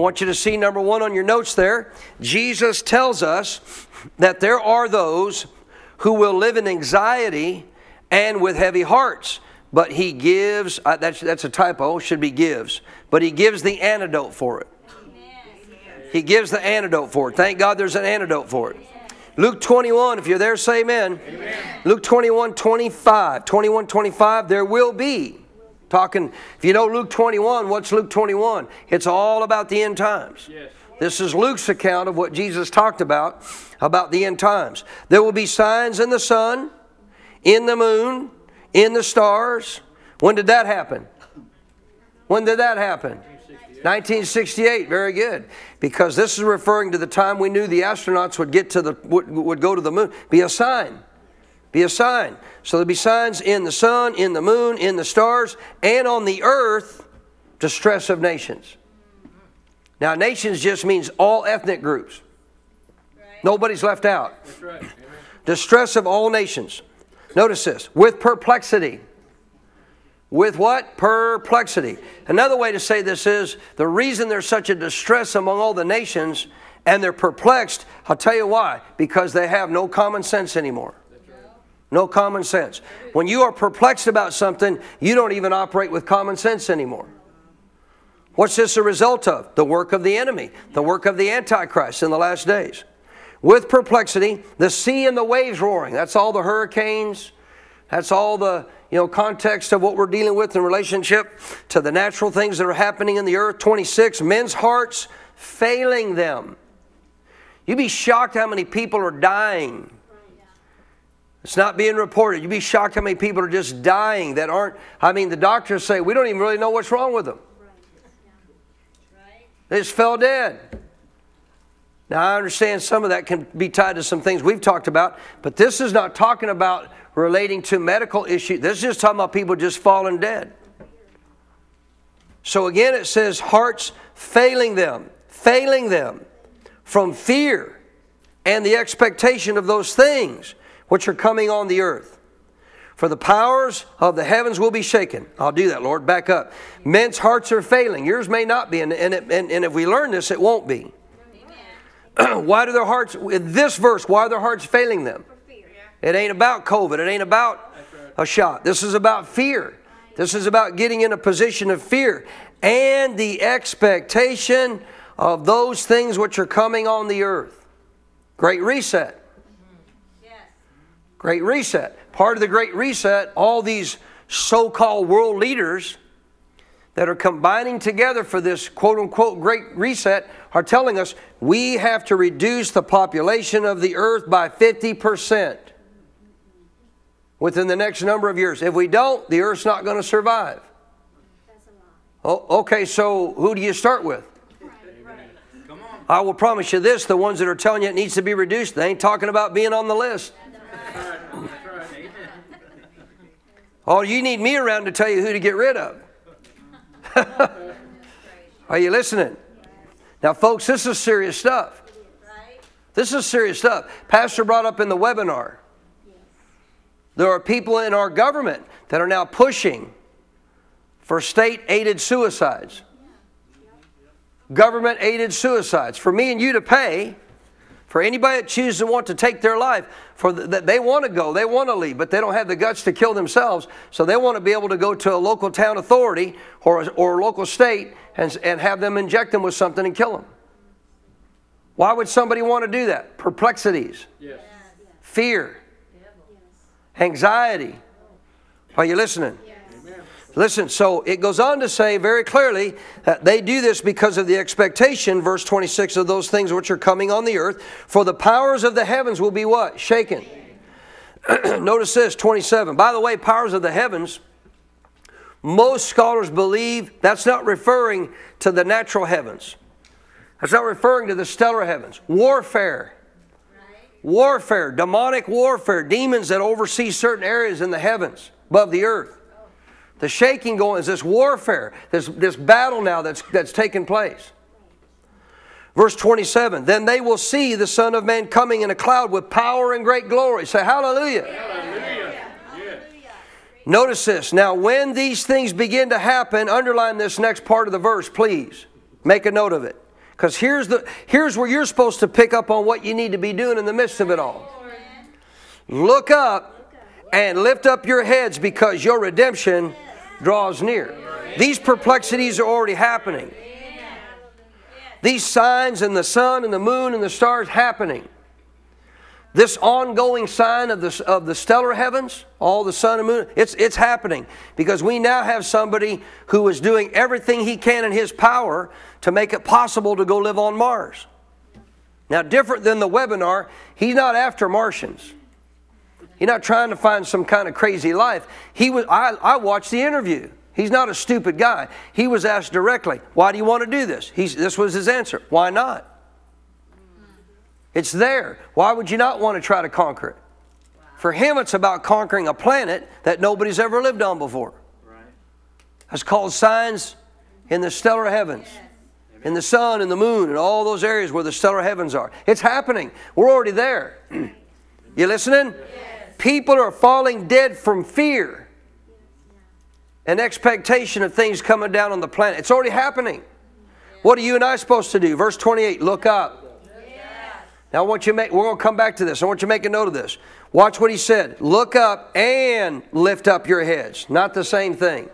Want you to see number one on your notes there. Jesus tells us that there are those who will live in anxiety and with heavy hearts. But he gives, uh, that's, that's a typo, should be gives, but he gives the antidote for it. He gives the antidote for it. Thank God there's an antidote for it. Luke 21, if you're there, say amen. amen. Luke 21, 25. 21, 25, there will be Talking, if you know Luke 21, what's Luke 21? It's all about the end times. Yes. This is Luke's account of what Jesus talked about, about the end times. There will be signs in the sun, in the moon, in the stars. When did that happen? When did that happen? 1968. Very good. Because this is referring to the time we knew the astronauts would get to the would, would go to the moon. Be a sign. Be a sign. So there'll be signs in the sun, in the moon, in the stars, and on the earth, distress of nations. Now, nations just means all ethnic groups. Right. Nobody's left out. Right. Distress of all nations. Notice this with perplexity. With what? Perplexity. Another way to say this is the reason there's such a distress among all the nations and they're perplexed, I'll tell you why. Because they have no common sense anymore. No common sense. When you are perplexed about something, you don't even operate with common sense anymore. What's this a result of? The work of the enemy, the work of the Antichrist in the last days. With perplexity, the sea and the waves roaring. That's all the hurricanes. That's all the you know context of what we're dealing with in relationship to the natural things that are happening in the earth. 26, men's hearts failing them. You'd be shocked how many people are dying it's not being reported. You'd be shocked how many people are just dying that aren't. I mean, the doctors say we don't even really know what's wrong with them. They just fell dead. Now, I understand some of that can be tied to some things we've talked about, but this is not talking about relating to medical issues. This is just talking about people just falling dead. So again, it says hearts failing them, failing them from fear and the expectation of those things which are coming on the earth. For the powers of the heavens will be shaken. I'll do that, Lord. Back up. Men's hearts are failing. Yours may not be. And, and, and, and if we learn this, it won't be. why do their hearts, in this verse, why are their hearts failing them? It ain't about COVID. It ain't about a shot. This is about fear. This is about getting in a position of fear and the expectation of those things which are coming on the earth. Great reset. Great Reset. Part of the Great Reset, all these so called world leaders that are combining together for this quote unquote Great Reset are telling us we have to reduce the population of the earth by 50% within the next number of years. If we don't, the earth's not going to survive. Oh, okay, so who do you start with? I will promise you this the ones that are telling you it needs to be reduced, they ain't talking about being on the list. Oh, you need me around to tell you who to get rid of. Are you listening? Now, folks, this is serious stuff. This is serious stuff. Pastor brought up in the webinar. There are people in our government that are now pushing for state aided suicides. Government aided suicides. For me and you to pay for anybody that chooses to want to take their life, for the, they want to go, they want to leave, but they don't have the guts to kill themselves, so they want to be able to go to a local town authority or, or a local state and, and have them inject them with something and kill them. Why would somebody want to do that? Perplexities, yes. fear, anxiety. Are you listening? Listen, so it goes on to say very clearly that they do this because of the expectation, verse 26, of those things which are coming on the earth. For the powers of the heavens will be what? Shaken. Notice this, 27. By the way, powers of the heavens Most scholars believe that's not referring to the natural heavens. That's not referring to the stellar heavens. Warfare. Warfare, demonic warfare, demons that oversee certain areas in the heavens above the earth. The shaking going is this warfare, this, this battle now that's, that's taking place. Verse 27 Then they will see the Son of Man coming in a cloud with power and great glory. Say hallelujah. hallelujah. Notice this. Now, when these things begin to happen, underline this next part of the verse, please. Make a note of it. Because here's, the, here's where you're supposed to pick up on what you need to be doing in the midst of it all. Look up and lift up your heads because your redemption draws near. These perplexities are already happening. These signs and the sun and the moon and the stars happening. This ongoing sign of the, of the stellar heavens, all the sun and moon, it's, it's happening because we now have somebody who is doing everything he can in his power to make it possible to go live on Mars. Now, different than the webinar, he's not after Martians. He's not trying to find some kind of crazy life. He was, I, I watched the interview. He's not a stupid guy. He was asked directly, Why do you want to do this? He's, this was his answer. Why not? It's there. Why would you not want to try to conquer it? For him, it's about conquering a planet that nobody's ever lived on before. It's called signs in the stellar heavens, in the sun and the moon, and all those areas where the stellar heavens are. It's happening. We're already there. you listening? People are falling dead from fear and expectation of things coming down on the planet. It's already happening. What are you and I supposed to do? Verse 28 look up. Now I want you to make, we're going to come back to this. I want you to make a note of this. Watch what he said. Look up and lift up your heads. Not the same thing.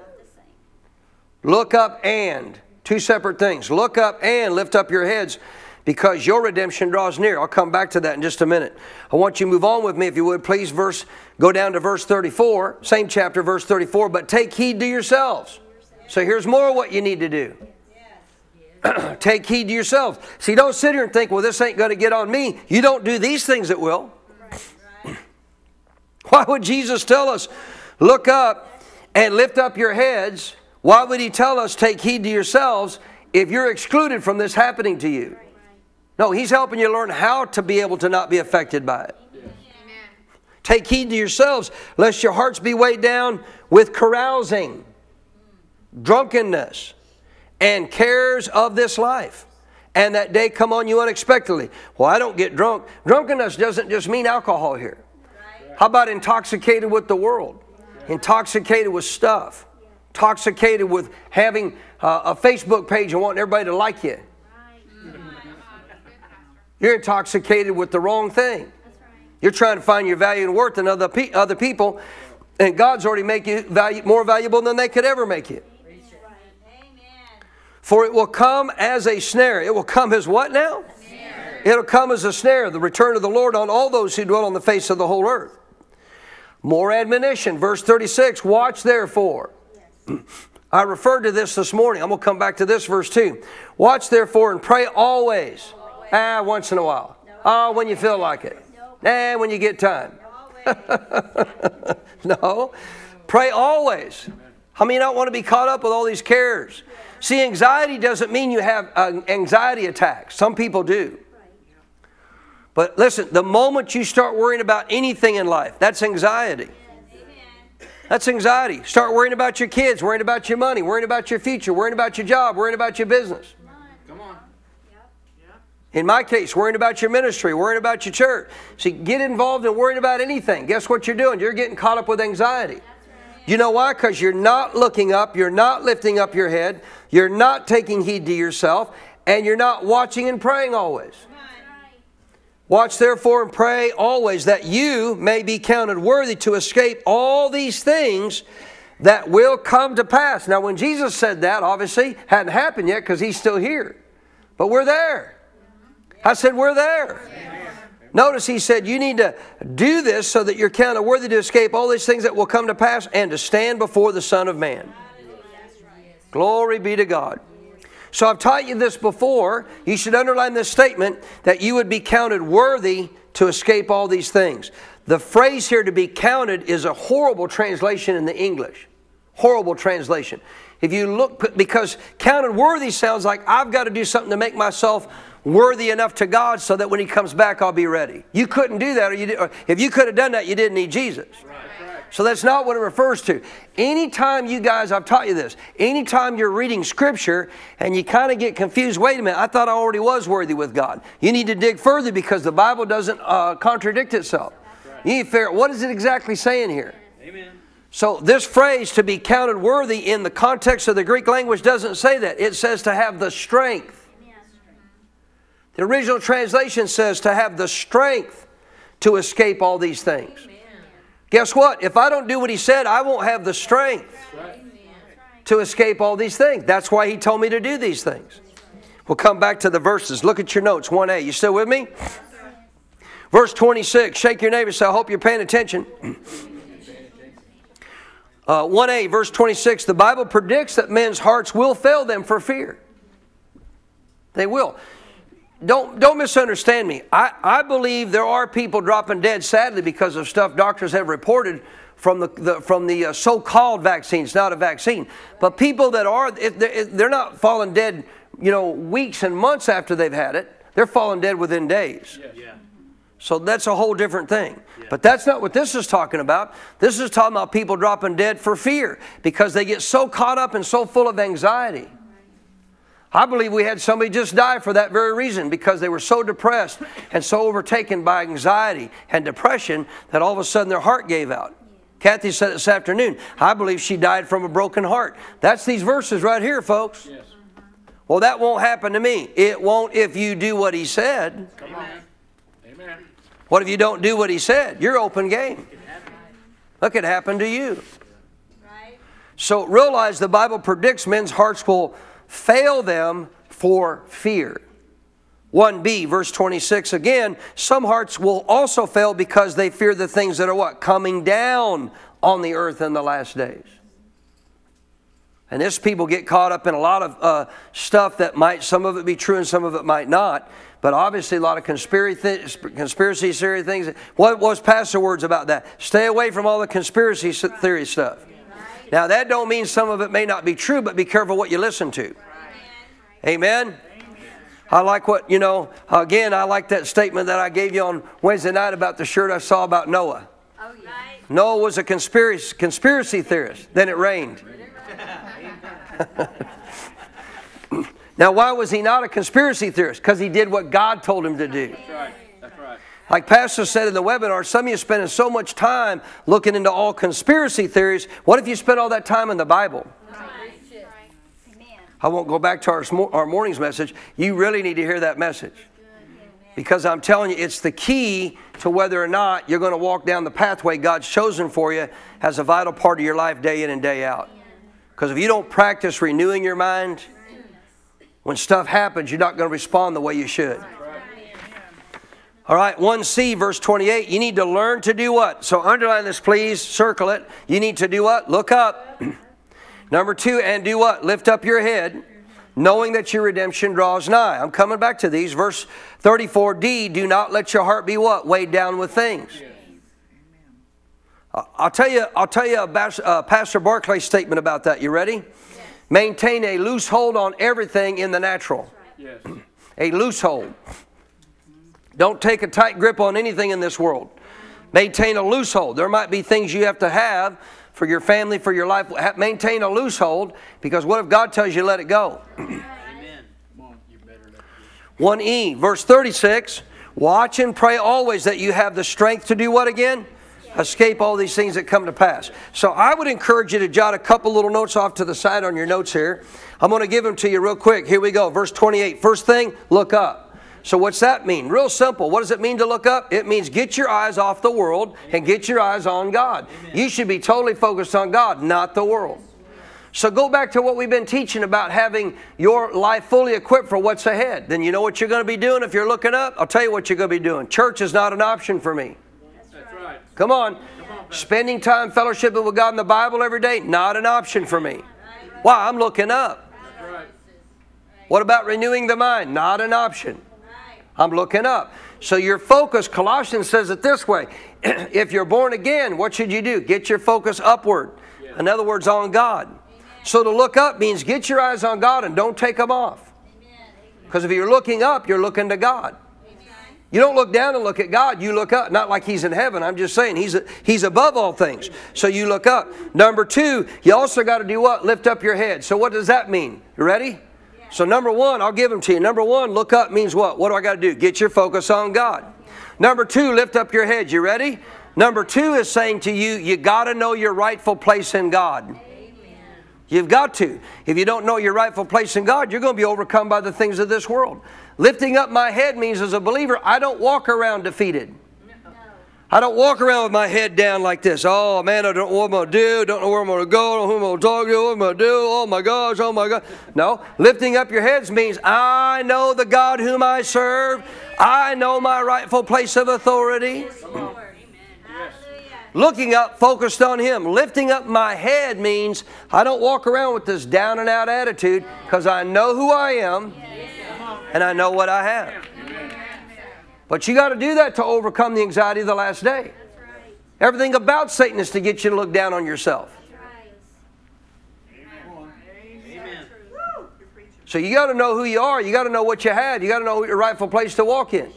Look up and. Two separate things. Look up and lift up your heads because your redemption draws near. I'll come back to that in just a minute. I want you to move on with me if you would please verse go down to verse 34, same chapter verse 34, but take heed to yourselves. So here's more what you need to do. Take heed to yourselves. See, don't sit here and think, well, this ain't going to get on me. You don't do these things, it will. Why would Jesus tell us, look up and lift up your heads? Why would he tell us, take heed to yourselves, if you're excluded from this happening to you? No, he's helping you learn how to be able to not be affected by it. Take heed to yourselves, lest your hearts be weighed down with carousing, drunkenness, and cares of this life. And that day come on you unexpectedly. Well, I don't get drunk. Drunkenness doesn't just mean alcohol here. How about intoxicated with the world? Intoxicated with stuff. Intoxicated with having uh, a Facebook page and wanting everybody to like you. You're intoxicated with the wrong thing. You're trying to find your value and worth in other, pe- other people, and God's already made you value, more valuable than they could ever make you. For it will come as a snare. It will come as what now? It'll come as a snare, the return of the Lord on all those who dwell on the face of the whole earth. More admonition, verse 36 Watch therefore. I referred to this this morning. I'm going to come back to this verse too. Watch therefore and pray always. always. Ah, once in a while. No. Oh, when you feel like it. No. Ah, when you get time. no. Pray always. How many don't want to be caught up with all these cares? See, anxiety doesn't mean you have an anxiety attacks. Some people do. But listen, the moment you start worrying about anything in life, that's anxiety. That's anxiety. Start worrying about your kids, worrying about your money, worrying about your future, worrying about your job, worrying about your business. In my case, worrying about your ministry, worrying about your church. See, get involved in worrying about anything. Guess what you're doing? You're getting caught up with anxiety. You know why? Because you're not looking up, you're not lifting up your head, you're not taking heed to yourself, and you're not watching and praying always. Watch therefore and pray always that you may be counted worthy to escape all these things that will come to pass. Now, when Jesus said that, obviously hadn't happened yet because he's still here. But we're there. I said, We're there. Notice he said, You need to do this so that you're counted worthy to escape all these things that will come to pass and to stand before the Son of Man. Glory be to God. So I've taught you this before. You should underline this statement that you would be counted worthy to escape all these things. The phrase here to be counted is a horrible translation in the English. Horrible translation. If you look, because counted worthy sounds like I've got to do something to make myself worthy enough to God so that when He comes back, I'll be ready. You couldn't do that, or, you did, or if you could have done that, you didn't need Jesus. So that's not what it refers to. Anytime you guys, I've taught you this, anytime you're reading Scripture and you kind of get confused, wait a minute, I thought I already was worthy with God. You need to dig further because the Bible doesn't uh, contradict itself. You need to figure out what is it exactly saying here. Amen. So this phrase to be counted worthy in the context of the Greek language doesn't say that. It says to have the strength. The original translation says to have the strength to escape all these things. Guess what? If I don't do what he said, I won't have the strength to escape all these things. That's why he told me to do these things. We'll come back to the verses. Look at your notes, 1a. You still with me? Verse 26. Shake your neighbor, so I hope you're paying attention. Uh, 1a, verse 26, the Bible predicts that men's hearts will fail them for fear. They will. Don't, don't misunderstand me. I, I believe there are people dropping dead, sadly, because of stuff doctors have reported from the, the from the uh, so-called vaccine. It's not a vaccine, but people that are they're not falling dead, you know, weeks and months after they've had it. They're falling dead within days. Yeah. So that's a whole different thing. But that's not what this is talking about. This is talking about people dropping dead for fear because they get so caught up and so full of anxiety. I believe we had somebody just die for that very reason because they were so depressed and so overtaken by anxiety and depression that all of a sudden their heart gave out. Kathy said this afternoon, I believe she died from a broken heart. That's these verses right here, folks. Yes. Well, that won't happen to me. It won't if you do what he said. Come Amen. What if you don't do what he said? You're open game. That could happen to you. So realize the Bible predicts men's hearts will fail them for fear. 1b, verse 26 again, some hearts will also fail because they fear the things that are what? Coming down on the earth in the last days. And this people get caught up in a lot of uh, stuff that might, some of it be true and some of it might not. But obviously, a lot of conspiracy, conspiracy theory things. What was Pastor words about that? Stay away from all the conspiracy theory stuff. Now, that don't mean some of it may not be true, but be careful what you listen to. Amen. I like what, you know, again, I like that statement that I gave you on Wednesday night about the shirt I saw about Noah. Noah was a conspiracy, conspiracy theorist. Then it rained. Now, why was he not a conspiracy theorist? Because he did what God told him to do. That's right. That's right. Like Pastor said in the webinar, some of you are spending so much time looking into all conspiracy theories. What if you spent all that time in the Bible? I won't go back to our, our morning's message. You really need to hear that message. Because I'm telling you, it's the key to whether or not you're going to walk down the pathway God's chosen for you as a vital part of your life day in and day out. Because if you don't practice renewing your mind, when stuff happens, you're not going to respond the way you should. All right, 1C, verse 28. You need to learn to do what? So underline this, please. Circle it. You need to do what? Look up. Number two, and do what? Lift up your head, knowing that your redemption draws nigh. I'm coming back to these. Verse 34D, do not let your heart be what? Weighed down with things. I'll tell you, I'll tell you a uh, Pastor Barclay statement about that. You ready? Maintain a loose hold on everything in the natural. Yes. a loose hold. Don't take a tight grip on anything in this world. Maintain a loose hold. There might be things you have to have for your family, for your life. Maintain a loose hold because what if God tells you to let it go? Amen. 1E, verse 36 Watch and pray always that you have the strength to do what again? escape all these things that come to pass. So I would encourage you to jot a couple little notes off to the side on your notes here. I'm going to give them to you real quick. Here we go. Verse 28. First thing, look up. So, what's that mean? Real simple. What does it mean to look up? It means get your eyes off the world and get your eyes on God. You should be totally focused on God, not the world. So, go back to what we've been teaching about having your life fully equipped for what's ahead. Then you know what you're going to be doing if you're looking up? I'll tell you what you're going to be doing. Church is not an option for me. Come on. Spending time fellowshipping with God in the Bible every day, not an option for me. Why? I'm looking up. What about renewing the mind? Not an option. I'm looking up. So your focus, Colossians says it this way if you're born again, what should you do? Get your focus upward. In other words, on God. So to look up means get your eyes on God and don't take them off. Because if you're looking up, you're looking to God. You don't look down and look at God. You look up, not like He's in heaven. I'm just saying He's He's above all things. So you look up. Number two, you also got to do what? Lift up your head. So what does that mean? You ready? So number one, I'll give them to you. Number one, look up means what? What do I got to do? Get your focus on God. Number two, lift up your head. You ready? Number two is saying to you, you got to know your rightful place in God. You've got to. If you don't know your rightful place in God, you're going to be overcome by the things of this world. Lifting up my head means as a believer, I don't walk around defeated. I don't walk around with my head down like this. Oh man, I don't know what I'm gonna do, don't know where I'm gonna go, don't know who I'm gonna talk to, what I'm gonna do, oh my gosh, oh my God. No, lifting up your heads means I know the God whom I serve, I know my rightful place of authority. Looking up, focused on Him. Lifting up my head means I don't walk around with this down and out attitude because I know who I am and I know what I have. But you got to do that to overcome the anxiety of the last day. Everything about Satan is to get you to look down on yourself. So you got to know who you are. You got to know what you had. You got to know your rightful place to walk in.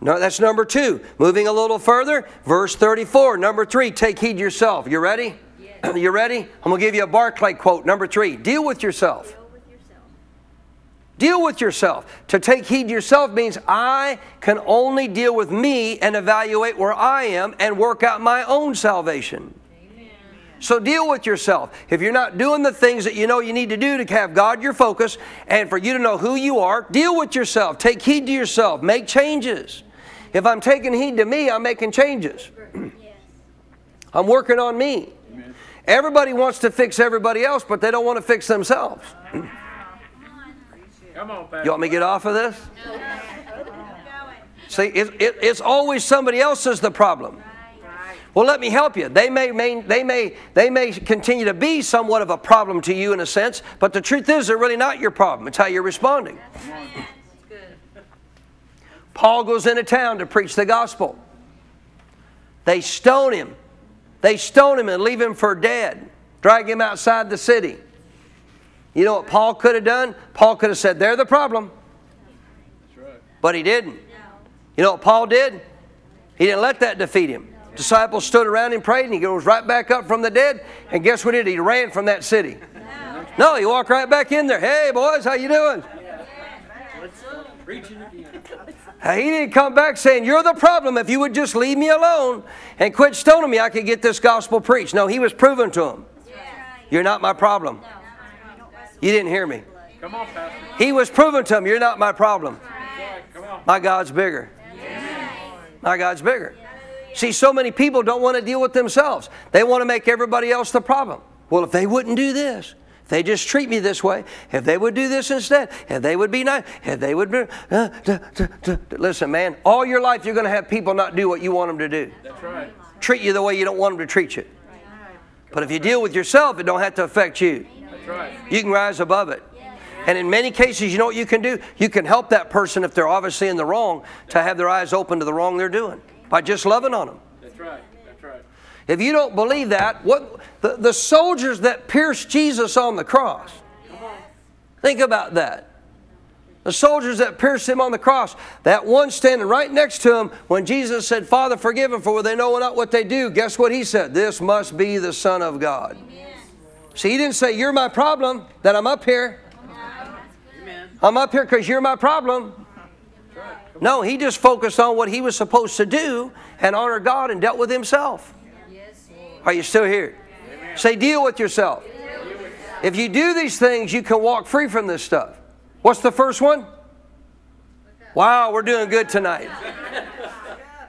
No, that's number two. Moving a little further, verse 34. Number three, take heed yourself. You ready? Yes. You ready? I'm going to give you a Barclay quote. Number three, deal with yourself. Deal with yourself. To take heed to yourself means I can only deal with me and evaluate where I am and work out my own salvation. So deal with yourself. If you're not doing the things that you know you need to do to have God your focus and for you to know who you are, deal with yourself. Take heed to yourself. Make changes. If I'm taking heed to me, I'm making changes. I'm working on me. Everybody wants to fix everybody else, but they don't want to fix themselves. Come on, Pastor. You want me to get off of this? See, it, it, it's always somebody else's the problem. Well, let me help you. They may, may, they, may, they may continue to be somewhat of a problem to you in a sense, but the truth is they're really not your problem. It's how you're responding. Paul goes into town to preach the gospel. They stone him. They stone him and leave him for dead. Drag him outside the city. You know what Paul could have done? Paul could have said, They're the problem. Right. But he didn't. You know what Paul did? He didn't let that defeat him. Disciples stood around him, prayed, and he goes right back up from the dead. And guess what he did? He ran from that city. No, he walked right back in there. Hey, boys, how you doing? He didn't come back saying, You're the problem. If you would just leave me alone and quit stoning me, I could get this gospel preached. No, he was proving to him, You're not my problem. You didn't hear me. Come on, Pastor. He was proven to him, You're not my problem. My God's bigger. My God's bigger. See, so many people don't want to deal with themselves. They want to make everybody else the problem. Well, if they wouldn't do this, if they just treat me this way, if they would do this instead, if they would be nice, if they would be. Uh, duh, duh, duh, Listen, man, all your life you're going to have people not do what you want them to do. That's right. Treat you the way you don't want them to treat you. But if you deal with yourself, it don't have to affect you. Right. You can rise above it. And in many cases, you know what you can do? You can help that person if they're obviously in the wrong to have their eyes open to the wrong they're doing by just loving on them. That's right. That's right. If you don't believe that, what the, the soldiers that pierced Jesus on the cross, think about that. The soldiers that pierced him on the cross, that one standing right next to him, when Jesus said, Father, forgive them for they know not what they do, guess what he said? This must be the Son of God. Amen. See, he didn't say, You're my problem, that I'm up here. I'm up here because you're my problem. No, he just focused on what he was supposed to do and honor God and dealt with himself. Are you still here? Say, deal with yourself. If you do these things, you can walk free from this stuff. What's the first one? Wow, we're doing good tonight.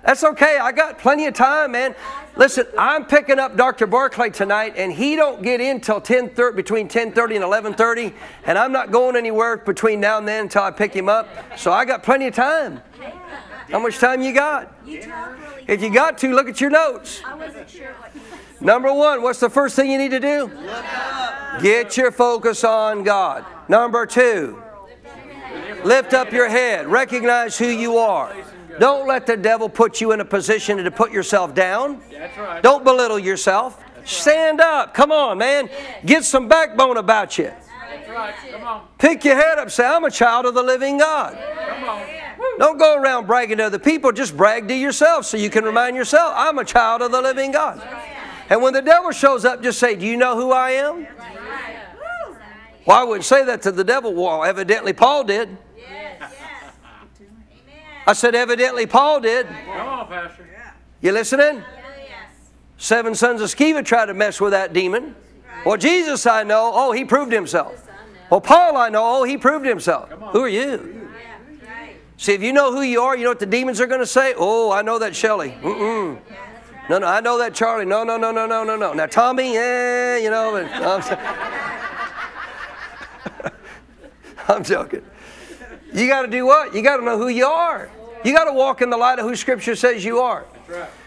That's okay. I got plenty of time, man. Listen, I'm picking up Dr. Barclay tonight, and he don't get in till 10 between 10:30 and 11:30, and I'm not going anywhere between now and then until I pick him up. So I got plenty of time. How much time you got? If you got to, look at your notes. Number one, what's the first thing you need to do? Get your focus on God. Number two, lift up your head. Recognize who you are. Don't let the devil put you in a position to put yourself down. Right. Don't belittle yourself. Stand up. Come on, man. Get some backbone about you. That's right. Come on. Pick your head up. Say, I'm a child of the living God. Come on. Don't go around bragging to other people. Just brag to yourself so you can remind yourself, I'm a child of the living God. And when the devil shows up, just say, Do you know who I am? Well, I wouldn't say that to the devil. Well, evidently Paul did. I said, Evidently Paul did. Come on, Pastor. You listening? Seven sons of Sceva tried to mess with that demon. Well, Jesus I know, oh, he proved himself. Well, Paul I know, oh, he proved himself. Who are you? See, if you know who you are, you know what the demons are going to say? Oh, I know that Shelly. Mm-mm. No, no, I know that Charlie. No, no, no, no, no, no, no. Now, Tommy, yeah, you know. But, I'm, I'm joking. You got to do what? You got to know who you are. You got to walk in the light of who Scripture says you are.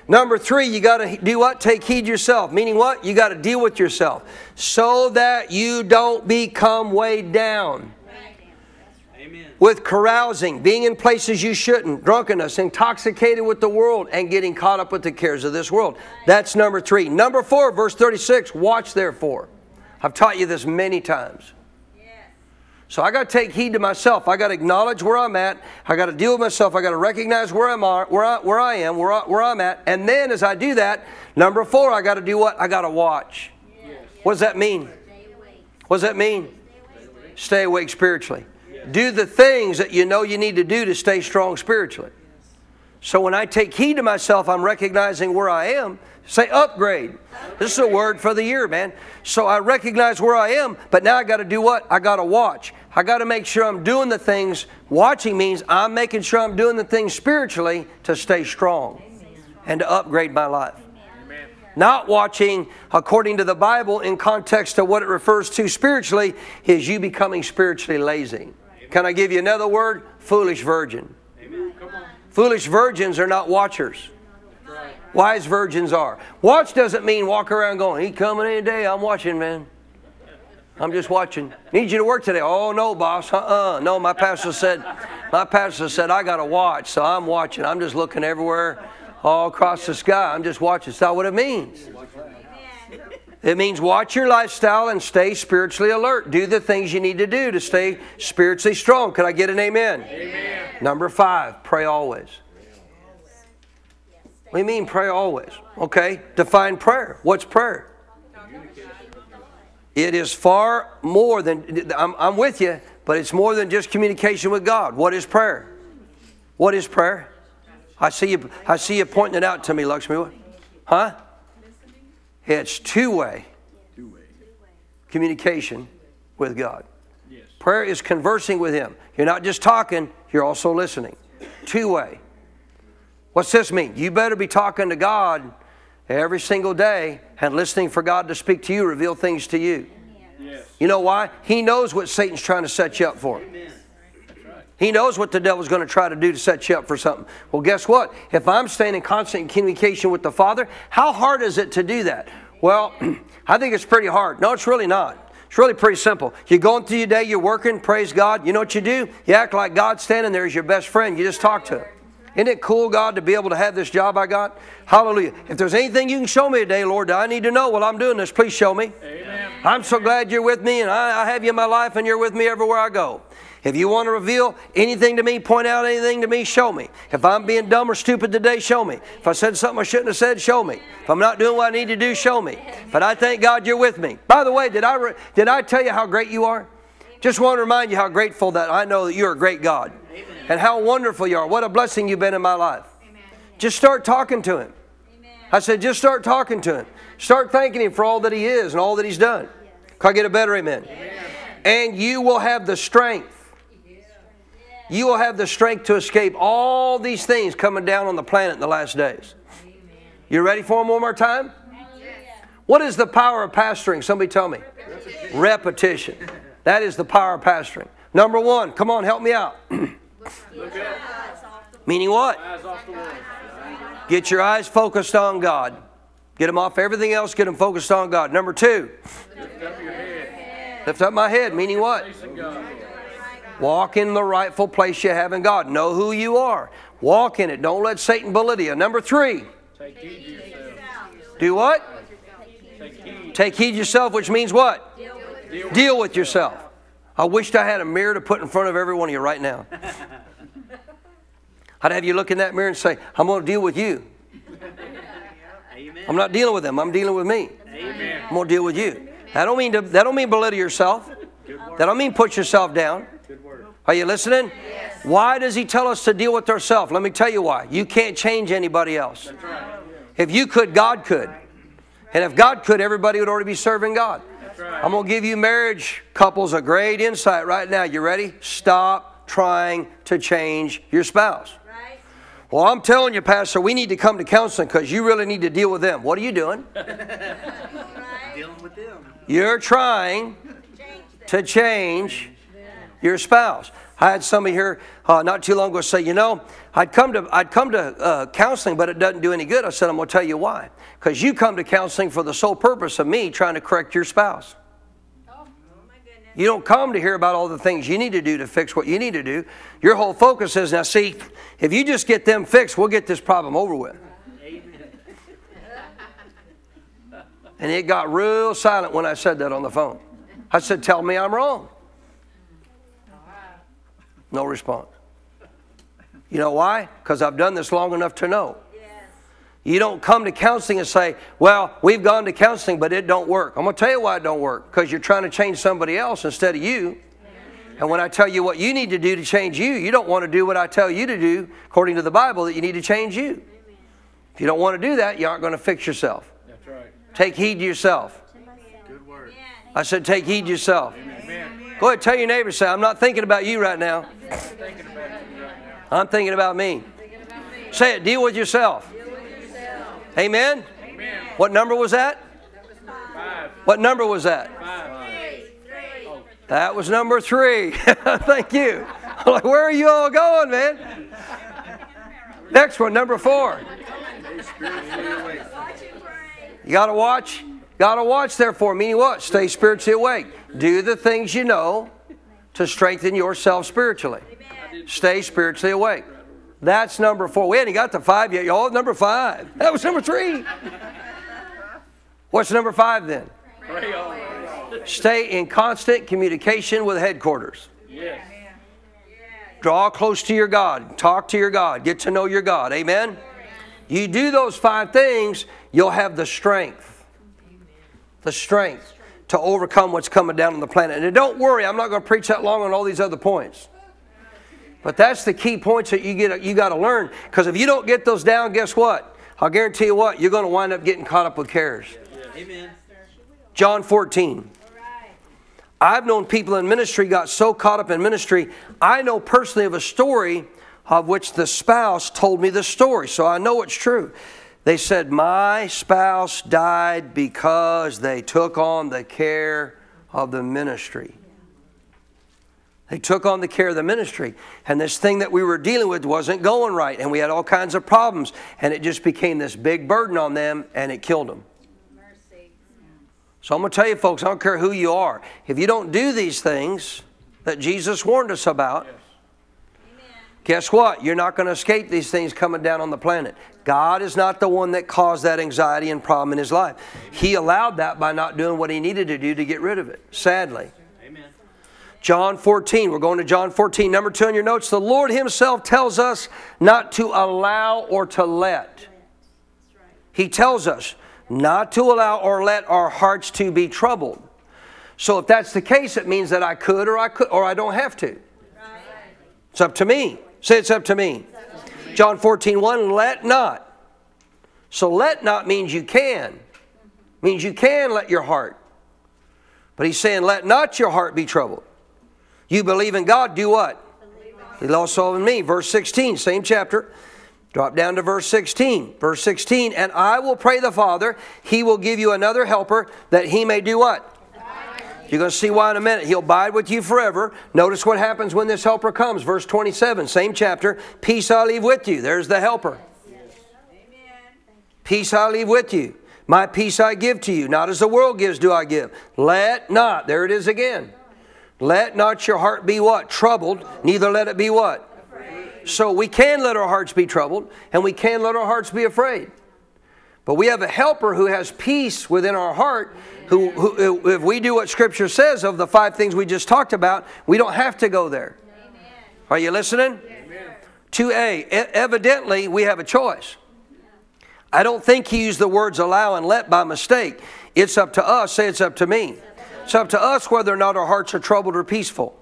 Number three, you got to do what? Take heed yourself. Meaning what? You got to deal with yourself so that you don't become weighed down with carousing, being in places you shouldn't, drunkenness, intoxicated with the world, and getting caught up with the cares of this world. That's number three. Number four, verse 36, watch therefore. I've taught you this many times. So I got to take heed to myself. I got to acknowledge where I'm at. I got to deal with myself. I got to recognize where I'm where I, where I am, where, I, where I'm at. And then as I do that, number four, I got to do what? I got to watch. What does that mean? What does that mean? Stay awake spiritually. Do the things that you know you need to do to stay strong spiritually. So when I take heed to myself, I'm recognizing where I am. Say upgrade. This is a word for the year, man. So I recognize where I am, but now I got to do what? I got to watch. I got to make sure I'm doing the things. Watching means I'm making sure I'm doing the things spiritually to stay strong and to upgrade my life. Not watching according to the Bible in context of what it refers to spiritually is you becoming spiritually lazy. Can I give you another word? Foolish virgin. Foolish virgins are not watchers. Wise virgins are. Watch doesn't mean walk around going, he coming any day, I'm watching, man. I'm just watching. Need you to work today. Oh no, boss. Uh-uh. No, my pastor said, my pastor said I gotta watch, so I'm watching. I'm just looking everywhere, all across the sky. I'm just watching. That's not what it means. It means watch your lifestyle and stay spiritually alert. Do the things you need to do to stay spiritually strong. Can I get an amen? amen. Number five, pray always. What do you mean pray always? Okay, define prayer. What's prayer? It is far more than, I'm, I'm with you, but it's more than just communication with God. What is prayer? What is prayer? I see you, I see you pointing it out to me, Lakshmi. Huh? It's two way communication with God. Prayer is conversing with Him. You're not just talking, you're also listening. Two way. What's this mean? You better be talking to God every single day and listening for God to speak to you, reveal things to you. Yes. You know why? He knows what Satan's trying to set you up for. He knows what the devil's going to try to do to set you up for something. Well, guess what? If I'm staying in constant communication with the Father, how hard is it to do that? Well, I think it's pretty hard. No, it's really not. It's really pretty simple. You're going through your day, you're working, praise God. You know what you do? You act like God's standing there as your best friend. You just talk to Him. Isn't it cool, God, to be able to have this job I got? Hallelujah. If there's anything you can show me today, Lord, I need to know while I'm doing this, please show me. Amen. I'm so glad you're with me and I, I have you in my life and you're with me everywhere I go. If you want to reveal anything to me, point out anything to me, show me. If I'm being dumb or stupid today, show me. If I said something I shouldn't have said, show me. If I'm not doing what I need to do, show me. But I thank God you're with me. By the way, did I, re- did I tell you how great you are? Just want to remind you how grateful that I know that you're a great God. Amen. And how wonderful you are. What a blessing you've been in my life. Amen. Just start talking to Him. Amen. I said, just start talking to Him. Start thanking Him for all that He is and all that He's done. Can I get a better amen? And you will have the strength you will have the strength to escape all these things coming down on the planet in the last days. You ready for them one more time? What is the power of pastoring? Somebody tell me. Repetition. Repetition. That is the power of pastoring. Number one, come on, help me out. Meaning what? Get your eyes focused on God. Get them off everything else, get them focused on God. Number two, lift up, lift up my head. Meaning what? Walk in the rightful place you have in God. Know who you are. Walk in it. Don't let Satan belittle you. Number three. Do what? Take heed yourself, which means what? Deal with yourself. I wished I had a mirror to put in front of every one of you right now. I'd have you look in that mirror and say, I'm going to deal with you. I'm not dealing with them. I'm dealing with me. I'm going to deal with you. That don't mean to, that don't mean belittle yourself. That don't mean put yourself down. Are you listening? Why does he tell us to deal with ourselves? Let me tell you why. You can't change anybody else. If you could, God could. And if God could, everybody would already be serving God. I'm going to give you marriage couples a great insight right now. You ready? Stop trying to change your spouse. Well, I'm telling you, Pastor, we need to come to counseling because you really need to deal with them. What are you doing? Dealing with them. You're trying to change your spouse. I had somebody here uh, not too long ago say, you know, I'd come to I'd come to uh, counseling, but it doesn't do any good. I said, I'm going to tell you why. Because you come to counseling for the sole purpose of me trying to correct your spouse. You don't come to hear about all the things you need to do to fix what you need to do. Your whole focus is now, see, if you just get them fixed, we'll get this problem over with. And it got real silent when I said that on the phone. I said, Tell me I'm wrong. No response. You know why? Because I've done this long enough to know. You don't come to counseling and say, "Well, we've gone to counseling, but it don't work." I'm going to tell you why it don't work. Because you're trying to change somebody else instead of you. And when I tell you what you need to do to change you, you don't want to do what I tell you to do according to the Bible that you need to change you. If you don't want to do that, you aren't going to fix yourself. That's right. Take heed to yourself. Good word. I said, take heed to yourself. Go ahead, tell your neighbor, say, I'm not thinking about you right now. I'm thinking about me. Say it, deal with yourself. Amen? What number was that? What number was that? That was number three. Thank you. Like, where are you all going, man? Next one, number four. You got to watch. Got to watch, therefore, meaning what? Stay spiritually awake. Do the things you know to strengthen yourself spiritually. Stay spiritually awake. That's number four. We hadn't got to five yet, y'all. Number five. That was number three. What's number five then? Pray always. Stay in constant communication with headquarters. Yes. Draw close to your God. Talk to your God. Get to know your God. Amen? You do those five things, you'll have the strength. The strength to overcome what's coming down on the planet. And don't worry, I'm not going to preach that long on all these other points. But that's the key points that you get you got to learn because if you don't get those down, guess what? I'll guarantee you what, you're going to wind up getting caught up with cares. Amen. John 14. I've known people in ministry got so caught up in ministry. I know personally of a story of which the spouse told me the story, so I know it's true. They said, My spouse died because they took on the care of the ministry. They took on the care of the ministry. And this thing that we were dealing with wasn't going right. And we had all kinds of problems. And it just became this big burden on them and it killed them. Mercy. So I'm going to tell you, folks, I don't care who you are. If you don't do these things that Jesus warned us about, guess what? You're not going to escape these things coming down on the planet. God is not the one that caused that anxiety and problem in his life. He allowed that by not doing what he needed to do to get rid of it, sadly. Amen. John 14. We're going to John 14. Number two in your notes. The Lord Himself tells us not to allow or to let. He tells us not to allow or let our hearts to be troubled. So if that's the case, it means that I could or I could or I don't have to. It's up to me. Say it's up to me. John 14, 1, let not. So let not means you can. Means you can let your heart. But he's saying, let not your heart be troubled. You believe in God, do what? Believe also in me. Verse 16, same chapter. Drop down to verse 16. Verse 16, and I will pray the Father, he will give you another helper that he may do what? You're going to see why in a minute. He'll abide with you forever. Notice what happens when this helper comes. Verse 27, same chapter. Peace I leave with you. There's the helper. Peace I leave with you. My peace I give to you. Not as the world gives, do I give. Let not. There it is again. Let not your heart be what? Troubled. Neither let it be what? So we can let our hearts be troubled, and we can let our hearts be afraid. But we have a helper who has peace within our heart Who, who, if we do what Scripture says of the five things we just talked about, we don't have to go there. Amen. Are you listening? 2a, e- evidently we have a choice. I don't think he used the words allow and let by mistake. It's up to us. Say it's up to me. It's up to us whether or not our hearts are troubled or peaceful.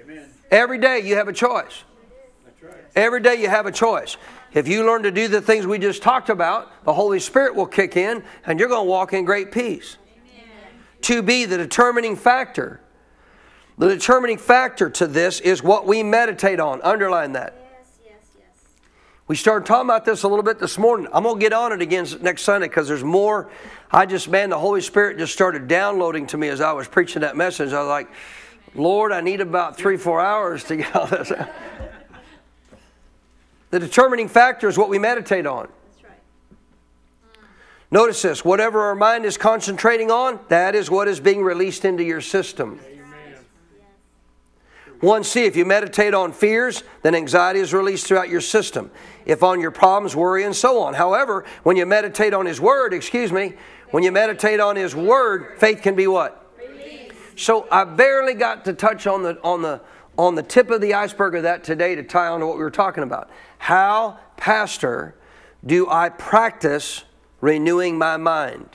Amen. Every day you have a choice. Every day you have a choice. If you learn to do the things we just talked about, the Holy Spirit will kick in and you're going to walk in great peace. To be the determining factor. The determining factor to this is what we meditate on. Underline that. Yes, yes, yes. We started talking about this a little bit this morning. I'm going to get on it again next Sunday because there's more. I just, man, the Holy Spirit just started downloading to me as I was preaching that message. I was like, Lord, I need about three, four hours to get all this out. The determining factor is what we meditate on. That's right. Notice this whatever our mind is concentrating on, that is what is being released into your system. 1C, if you meditate on fears, then anxiety is released throughout your system. If on your problems, worry, and so on. However, when you meditate on His Word, excuse me, when you meditate on His Word, faith can be what? So I barely got to touch on the on the on the tip of the iceberg of that today to tie on to what we were talking about. How, Pastor, do I practice renewing my mind?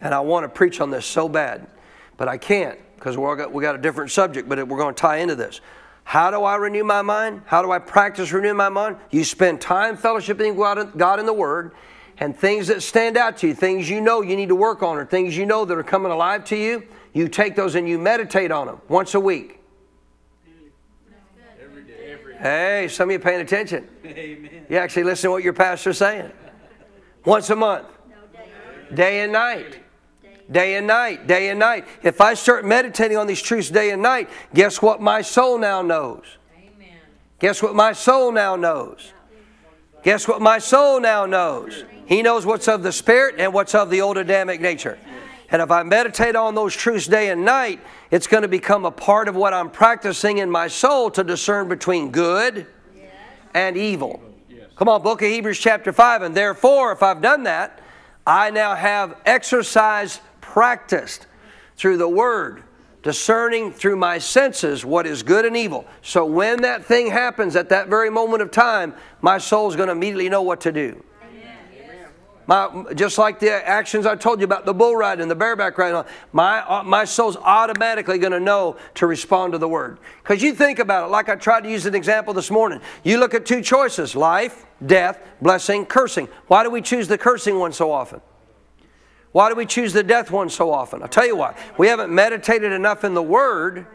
And I want to preach on this so bad, but I can't because we got we got a different subject, but we're going to tie into this. How do I renew my mind? How do I practice renewing my mind? You spend time fellowshipping God in the Word and things that stand out to you, things you know you need to work on, or things you know that are coming alive to you, you take those and you meditate on them once a week. Hey, some of you paying attention. Amen. You actually listen to what your pastor's saying. Once a month, day and night. Day and night, day and night. If I start meditating on these truths day and night, guess what my soul now knows? Amen. Guess what my soul now knows? Guess what my soul now knows? He knows what's of the spirit and what's of the old Adamic nature. And if I meditate on those truths day and night, it's going to become a part of what I'm practicing in my soul to discern between good and evil. Come on, book of Hebrews chapter 5. And therefore, if I've done that, I now have exercise practiced through the word, discerning through my senses what is good and evil. So when that thing happens at that very moment of time, my soul's going to immediately know what to do. My, just like the actions I told you about the bull riding, the bareback riding, my, uh, my soul's automatically going to know to respond to the word. Because you think about it, like I tried to use an example this morning. You look at two choices life, death, blessing, cursing. Why do we choose the cursing one so often? Why do we choose the death one so often? I'll tell you why. We haven't meditated enough in the Word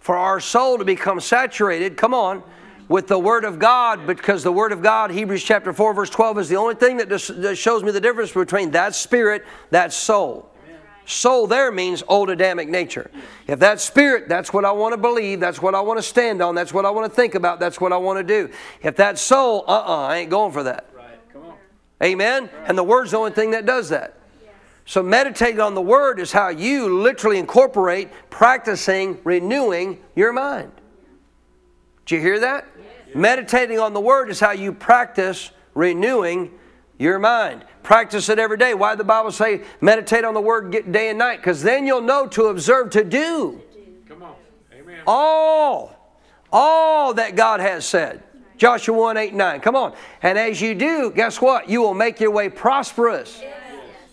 for our soul to become saturated, come on, with the Word of God, because the Word of God, Hebrews chapter 4, verse 12, is the only thing that, just, that shows me the difference between that spirit, that soul. Soul there means old Adamic nature. If that spirit, that's what I want to believe, that's what I want to stand on, that's what I want to think about, that's what I want to do. If that's soul, uh uh I ain't going for that. Right. Come on. Amen? And the Word's the only thing that does that. So, meditating on the Word is how you literally incorporate practicing renewing your mind. Did you hear that? Meditating on the Word is how you practice renewing your mind. Practice it every day. Why did the Bible say meditate on the Word day and night? Because then you'll know to observe to do Come on. Amen. all, all that God has said. Joshua 1 8 9. Come on. And as you do, guess what? You will make your way prosperous.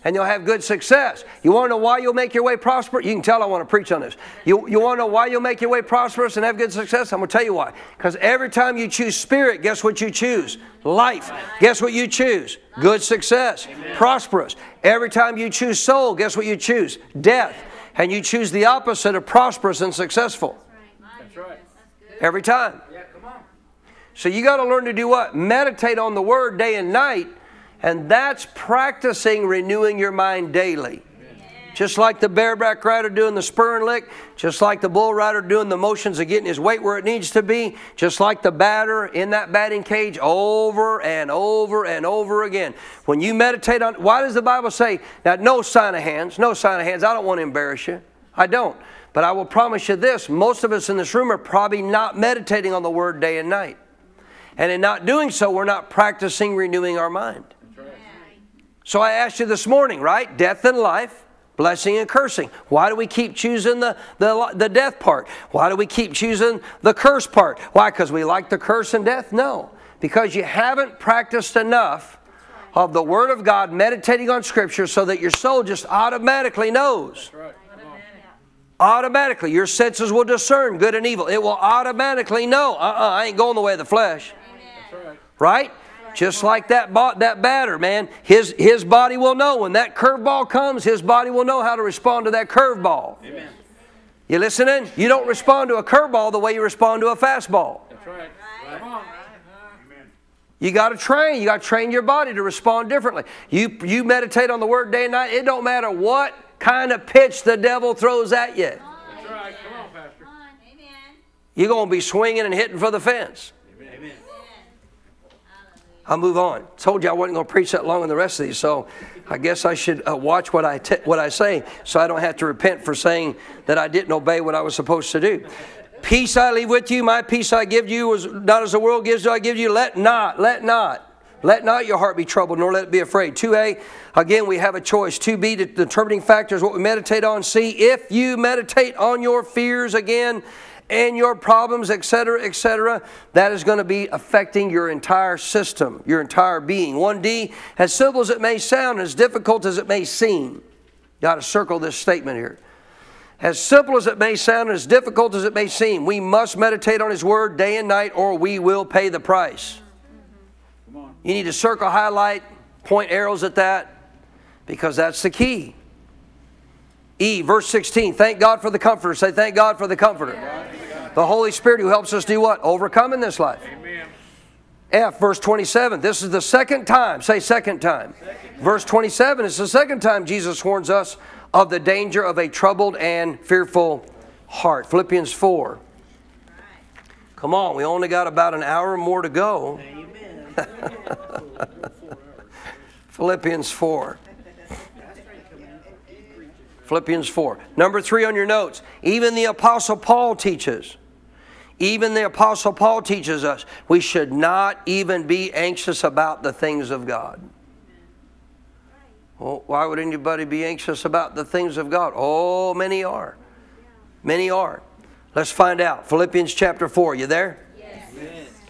And you'll have good success. You want to know why you'll make your way prosperous? You can tell I want to preach on this. You, you want to know why you'll make your way prosperous and have good success? I'm going to tell you why. Because every time you choose spirit, guess what you choose? Life. Guess what you choose? Good success. Prosperous. Every time you choose soul, guess what you choose? Death. And you choose the opposite of prosperous and successful. That's right. Every time. Yeah, come on. So you got to learn to do what? Meditate on the word day and night, and that's practicing renewing your mind daily. Just like the bareback rider doing the spur and lick, just like the bull rider doing the motions of getting his weight where it needs to be, just like the batter in that batting cage over and over and over again. When you meditate on, why does the Bible say, now no sign of hands, no sign of hands, I don't want to embarrass you. I don't. But I will promise you this most of us in this room are probably not meditating on the word day and night. And in not doing so, we're not practicing renewing our mind. So I asked you this morning, right? Death and life, Blessing and cursing. Why do we keep choosing the, the, the death part? Why do we keep choosing the curse part? Why? Because we like the curse and death? No. Because you haven't practiced enough of the Word of God, meditating on Scripture, so that your soul just automatically knows. Right. Automatically, your senses will discern good and evil. It will automatically know. Uh uh I ain't going the way of the flesh. Right. Right? Just like that bo- that batter, man. His his body will know when that curveball comes. His body will know how to respond to that curveball. Amen. You listening? You don't respond to a curveball the way you respond to a fastball. That's right. Come on. You got to train. You got to train your body to respond differently. You you meditate on the word day and night. It don't matter what kind of pitch the devil throws at you. That's right. Come on, Pastor. Come on. Amen. You're going to be swinging and hitting for the fence. I'll move on. Told you I wasn't going to preach that long in the rest of these, so I guess I should uh, watch what I, t- what I say so I don't have to repent for saying that I didn't obey what I was supposed to do. Peace I leave with you, my peace I give you, was not as the world gives, do I give you. Let not, let not. Let not your heart be troubled, nor let it be afraid. 2a, again, we have a choice. 2b, the determining factor is what we meditate on. C, if you meditate on your fears again and your problems, etc., etc., that is going to be affecting your entire system, your entire being. 1d, as simple as it may sound, as difficult as it may seem. Got to circle this statement here. As simple as it may sound, as difficult as it may seem, we must meditate on His Word day and night, or we will pay the price. Come on. You need to circle, highlight, point arrows at that, because that's the key. E, verse 16, thank God for the Comforter. Say, thank God for the Comforter. The Holy Spirit who helps us do what? Overcome in this life. Amen. F, verse 27. This is the second time. Say, second time. Verse 27 is the second time Jesus warns us of the danger of a troubled and fearful heart. Philippians 4. Come on, we only got about an hour more to go. Philippians 4. Philippians 4. Number three on your notes. Even the Apostle Paul teaches. Even the Apostle Paul teaches us we should not even be anxious about the things of God. Well, why would anybody be anxious about the things of God? Oh, many are. Many are. Let's find out. Philippians chapter 4. You there?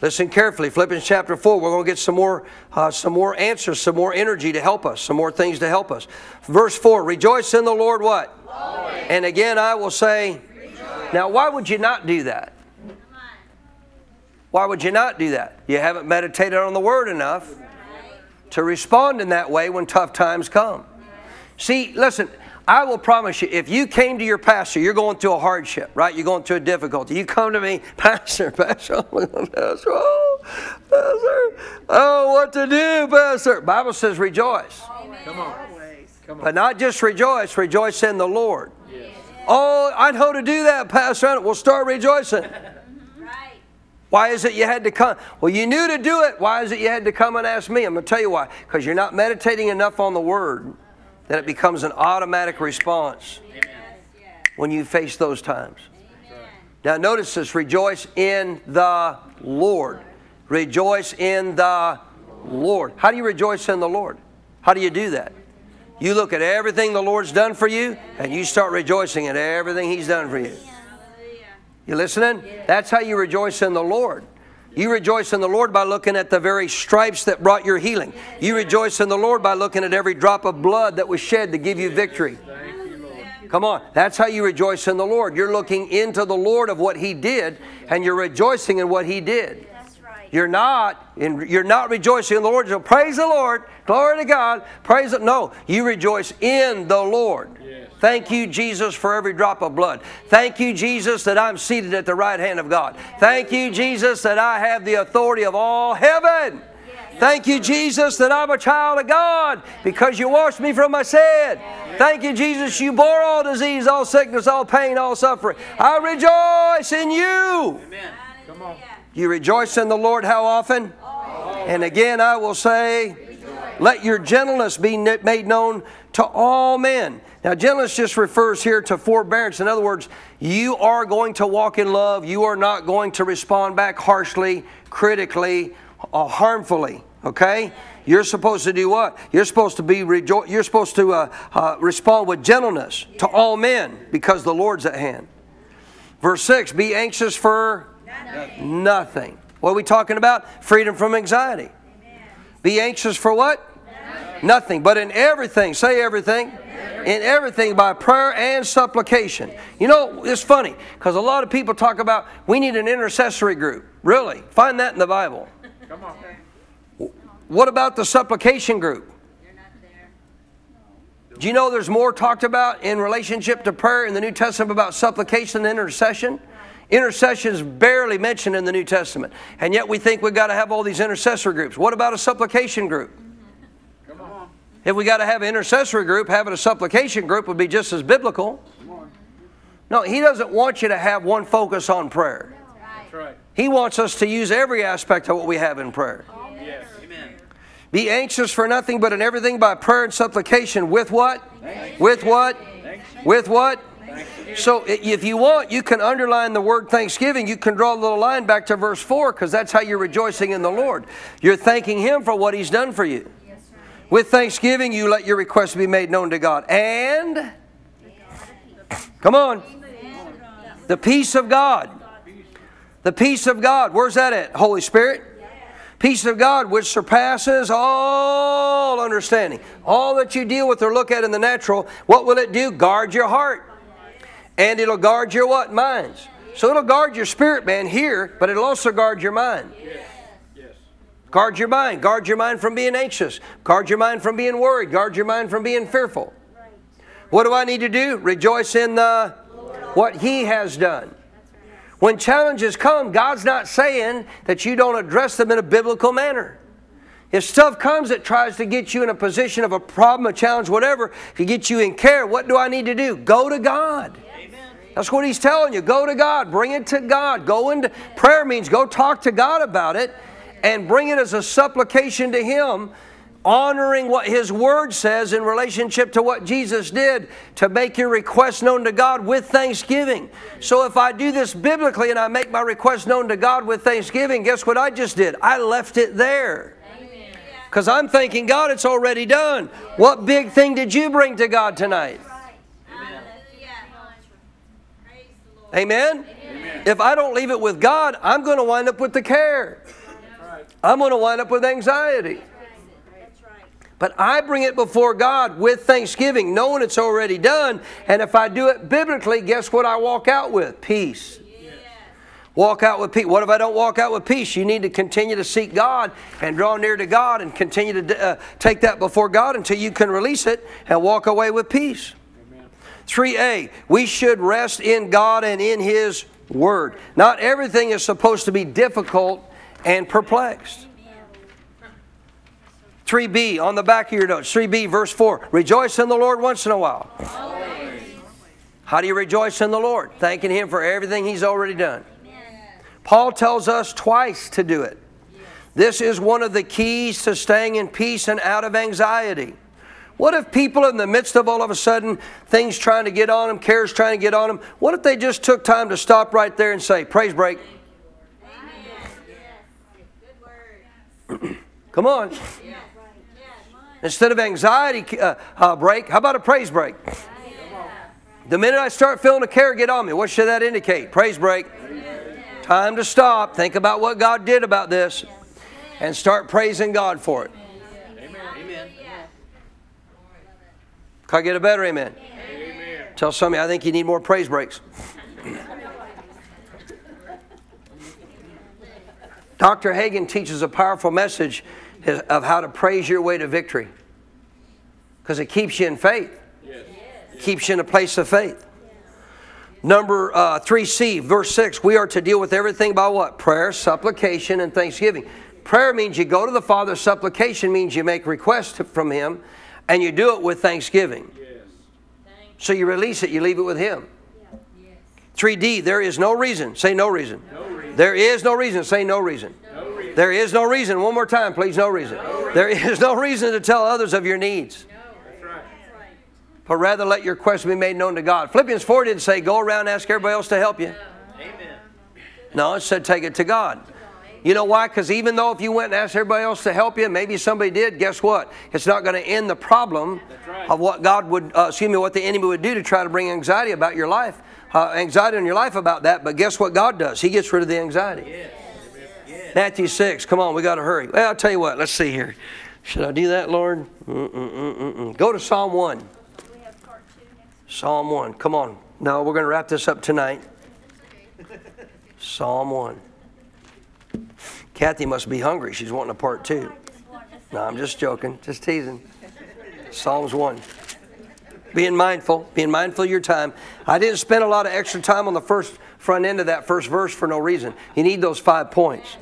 Listen carefully. Philippians chapter 4. We're going to get some more, uh, some more answers, some more energy to help us, some more things to help us. Verse 4 Rejoice in the Lord what? And again, I will say, now, why would you not do that? Why would you not do that? You haven't meditated on the Word enough to respond in that way when tough times come. See, listen, I will promise you, if you came to your pastor, you're going through a hardship, right? You're going through a difficulty. You come to me, Pastor, Pastor, Pastor, oh, Pastor, oh, what to do, Pastor? Bible says rejoice. Come on. Come on. But not just rejoice, rejoice in the Lord. Oh, I know to do that, Pastor. We'll start rejoicing. Right. Why is it you had to come? Well, you knew to do it. Why is it you had to come and ask me? I'm going to tell you why. Because you're not meditating enough on the Word that it becomes an automatic response when you face those times. Now, notice this rejoice in the Lord. Rejoice in the Lord. How do you rejoice in the Lord? How do you do that? You look at everything the Lord's done for you and you start rejoicing at everything He's done for you. You listening? That's how you rejoice in the Lord. You rejoice in the Lord by looking at the very stripes that brought your healing. You rejoice in the Lord by looking at every drop of blood that was shed to give you victory. Come on. That's how you rejoice in the Lord. You're looking into the Lord of what He did, and you're rejoicing in what He did. That's right. You're not in, you're not rejoicing in the Lord. So praise the Lord, glory to God, praise it. No, you rejoice in the Lord. Yes. Thank you, Jesus, for every drop of blood. Thank you, Jesus, that I'm seated at the right hand of God. Thank you, Jesus, that I have the authority of all heaven. Thank you, Jesus, that I'm a child of God because you washed me from my sin. Thank you, Jesus, you bore all disease, all sickness, all pain, all suffering. I rejoice in you. Amen. Come on. You rejoice in the Lord how often? And again, I will say, let your gentleness be made known to all men. Now, gentleness just refers here to forbearance. In other words, you are going to walk in love. You are not going to respond back harshly, critically, uh, harmfully. Okay, you're supposed to do what? You're supposed to be rejo- You're supposed to uh, uh, respond with gentleness to all men because the Lord's at hand. Verse six: Be anxious for nothing. nothing. What are we talking about? Freedom from anxiety. Be anxious for what? Nothing. But in everything, say everything. In everything by prayer and supplication. You know, it's funny because a lot of people talk about we need an intercessory group. Really? Find that in the Bible. Come on. What about the supplication group? Do you know there's more talked about in relationship to prayer in the New Testament about supplication and intercession? Intercession is barely mentioned in the New Testament. And yet we think we've got to have all these intercessor groups. What about a supplication group? Come on. If we got to have an intercessory group, having a supplication group would be just as biblical. No, he doesn't want you to have one focus on prayer. That's right. He wants us to use every aspect of what we have in prayer. Yes. Be anxious for nothing but in everything by prayer and supplication. With what? With what? With what? So if you want, you can underline the word thanksgiving. You can draw a little line back to verse 4 because that's how you're rejoicing in the Lord. You're thanking Him for what He's done for you. With thanksgiving, you let your requests be made known to God. And, come on, the peace of God. The peace of God. Where's that at? Holy Spirit? Peace of God, which surpasses all understanding. All that you deal with or look at in the natural, what will it do? Guard your heart. And it'll guard your what? Minds. So it'll guard your spirit, man, here, but it'll also guard your mind. Guard your mind. Guard your mind from being anxious. Guard your mind from being worried. Guard your mind from being fearful. What do I need to do? Rejoice in the what He has done. When challenges come, God's not saying that you don't address them in a biblical manner. If stuff comes that tries to get you in a position of a problem, a challenge, whatever, to get you in care, what do I need to do? Go to God. That's what he's telling you. Go to God. Bring it to God. Go into prayer means go talk to God about it and bring it as a supplication to Him, honoring what His Word says in relationship to what Jesus did to make your request known to God with thanksgiving. So if I do this biblically and I make my request known to God with thanksgiving, guess what I just did? I left it there. Because I'm thanking God, it's already done. What big thing did you bring to God tonight? Lord. Amen? If I don't leave it with God, I'm going to wind up with the care. I'm going to wind up with anxiety. That's right. But I bring it before God with thanksgiving, knowing it's already done. And if I do it biblically, guess what I walk out with? Peace. Walk out with peace. What if I don't walk out with peace? You need to continue to seek God and draw near to God and continue to uh, take that before God until you can release it and walk away with peace. 3a, we should rest in God and in His Word. Not everything is supposed to be difficult and perplexed. 3b, on the back of your notes, 3b, verse 4. Rejoice in the Lord once in a while. How do you rejoice in the Lord? Thanking Him for everything He's already done. Paul tells us twice to do it. This is one of the keys to staying in peace and out of anxiety. What if people in the midst of all of a sudden things trying to get on them, cares trying to get on them, what if they just took time to stop right there and say, Praise break? Come on. Instead of anxiety uh, uh, break, how about a praise break? The minute I start feeling a care get on me, what should that indicate? Praise break. Time to stop. Think about what God did about this and start praising God for it. Can I get a better amen? Tell somebody, I think you need more praise breaks. Dr. Hagin teaches a powerful message of how to praise your way to victory because it keeps you in faith, keeps you in a place of faith. Number uh, 3c, verse 6, we are to deal with everything by what? Prayer, supplication, and thanksgiving. Prayer means you go to the Father, supplication means you make requests from Him, and you do it with thanksgiving. Yes. So you release it, you leave it with Him. 3D, there is no reason. Say no reason. No reason. There is no reason. Say no reason. no reason. There is no reason. One more time, please. No reason. There is no reason to tell others of your needs. But rather let your request be made known to God. Philippians 4 didn't say go around and ask everybody else to help you. Amen. No, it said take it to God. You know why? Because even though if you went and asked everybody else to help you, maybe somebody did, guess what? It's not going to end the problem right. of what God would, uh, excuse me, what the enemy would do to try to bring anxiety about your life, uh, anxiety in your life about that. But guess what God does? He gets rid of the anxiety. Matthew 6, come on, we got to hurry. Well, I'll tell you what, let's see here. Should I do that, Lord? Mm-mm-mm-mm. Go to Psalm 1. We have part two next. Psalm 1. Come on. No, we're going to wrap this up tonight. Psalm 1. Kathy must be hungry. She's wanting a part two. No, I'm just joking. Just teasing. Psalms 1. Being mindful, being mindful of your time. I didn't spend a lot of extra time on the first front end of that first verse for no reason. You need those five points.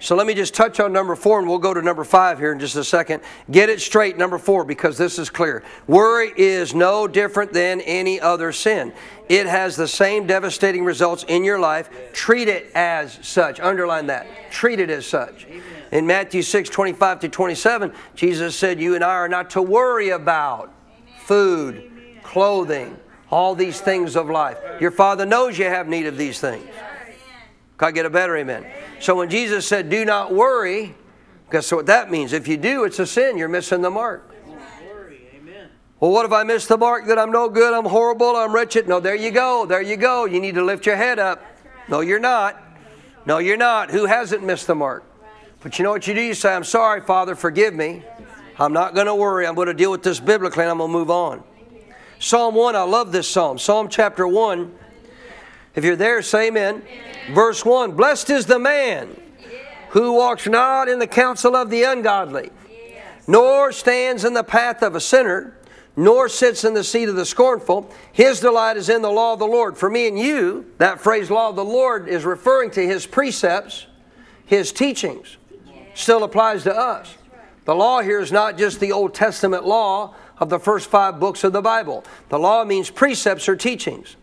So let me just touch on number four and we'll go to number five here in just a second. Get it straight, number four, because this is clear. Worry is no different than any other sin. It has the same devastating results in your life. Treat it as such. Underline that. Treat it as such. In Matthew 6 25 to 27, Jesus said, You and I are not to worry about food, clothing, all these things of life. Your Father knows you have need of these things. Can I get a better amen? So when Jesus said, do not worry, guess what that means? If you do, it's a sin. You're missing the mark. Well, what if I miss the mark that I'm no good, I'm horrible, I'm wretched? No, there you go. There you go. You need to lift your head up. No, you're not. No, you're not. Who hasn't missed the mark? But you know what you do? You say, I'm sorry, Father, forgive me. I'm not going to worry. I'm going to deal with this biblically and I'm going to move on. Psalm 1, I love this psalm. Psalm chapter 1. If you're there, say amen. Verse 1 Blessed is the man who walks not in the counsel of the ungodly, nor stands in the path of a sinner, nor sits in the seat of the scornful. His delight is in the law of the Lord. For me and you, that phrase law of the Lord is referring to his precepts, his teachings. Still applies to us. The law here is not just the Old Testament law of the first five books of the Bible. The law means precepts or teachings.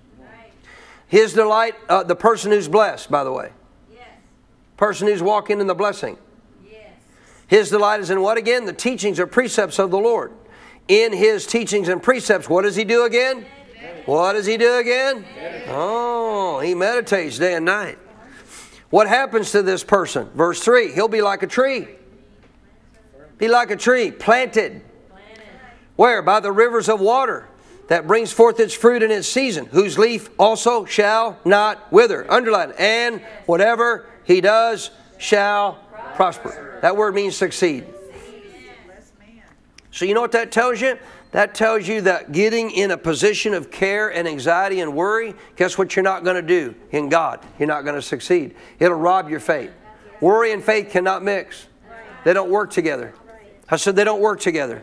His delight, uh, the person who's blessed, by the way. Yes. Person who's walking in the blessing. Yes. His delight is in what again? The teachings or precepts of the Lord. In his teachings and precepts, what does he do again? What does he do again? Oh, he meditates day and night. What happens to this person? Verse 3 He'll be like a tree. Be like a tree planted. planted. Where? By the rivers of water that brings forth its fruit in its season, whose leaf also shall not wither. Underline, and whatever he does shall prosper. That word means succeed. So, you know what that tells you? That tells you that getting in a position of care and anxiety and worry, guess what you're not going to do in God? You're not going to succeed. It'll rob your faith. Worry and faith cannot mix, they don't work together. I said they don't work together.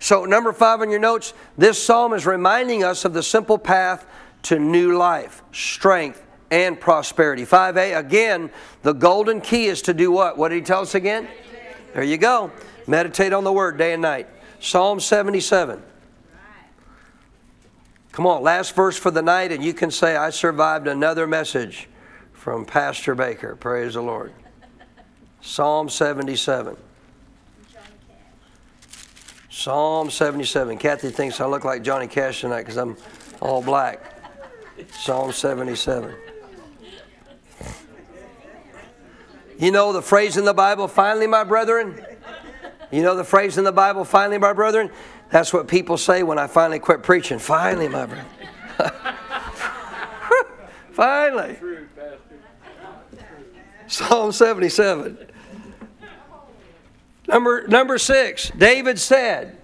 So, number five on your notes, this psalm is reminding us of the simple path to new life, strength, and prosperity. 5a, again, the golden key is to do what? What did he tell us again? There you go. Meditate on the word day and night. Psalm 77. Come on, last verse for the night, and you can say, I survived another message from Pastor Baker. Praise the Lord. Psalm 77. Psalm 77. Kathy thinks I look like Johnny Cash tonight because I'm all black. Psalm 77. You know the phrase in the Bible, finally, my brethren? You know the phrase in the Bible, finally, my brethren? That's what people say when I finally quit preaching. Finally, my brethren. finally. Psalm 77. Number, number six, David said,